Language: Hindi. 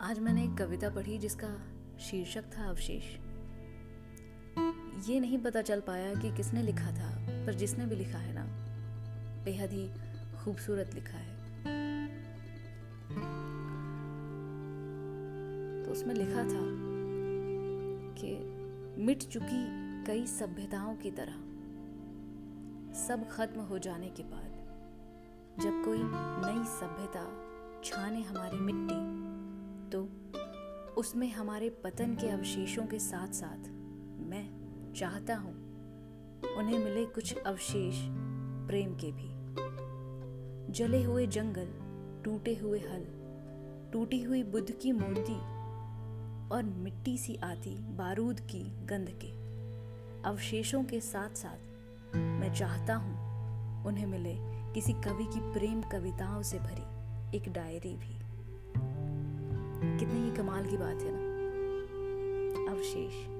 आज मैंने एक कविता पढ़ी जिसका शीर्षक था अवशेष। ये नहीं पता चल पाया कि किसने लिखा था, पर जिसने भी लिखा है ना, बेहद ही खूबसूरत लिखा है। तो उसमें लिखा था कि मिट चुकी कई सभ्यताओं की तरह, सब खत्म हो जाने के बाद जब कोई नई सभ्यता छाने हमारी मिट्टी उसमें हमारे पतन के अवशेषों के साथ साथ मैं चाहता हूँ उन्हें मिले कुछ अवशेष प्रेम के भी। जले हुए जंगल, टूटे हुए हल, टूटी हुई बुद्ध की मूर्ति और मिट्टी सी आती बारूद की गंध के अवशेषों के साथ साथ मैं चाहता हूँ उन्हें मिले किसी कवि की प्रेम कविताओं से भरी एक डायरी भी। कितनी ही कमाल की बात है ना। अवशेष।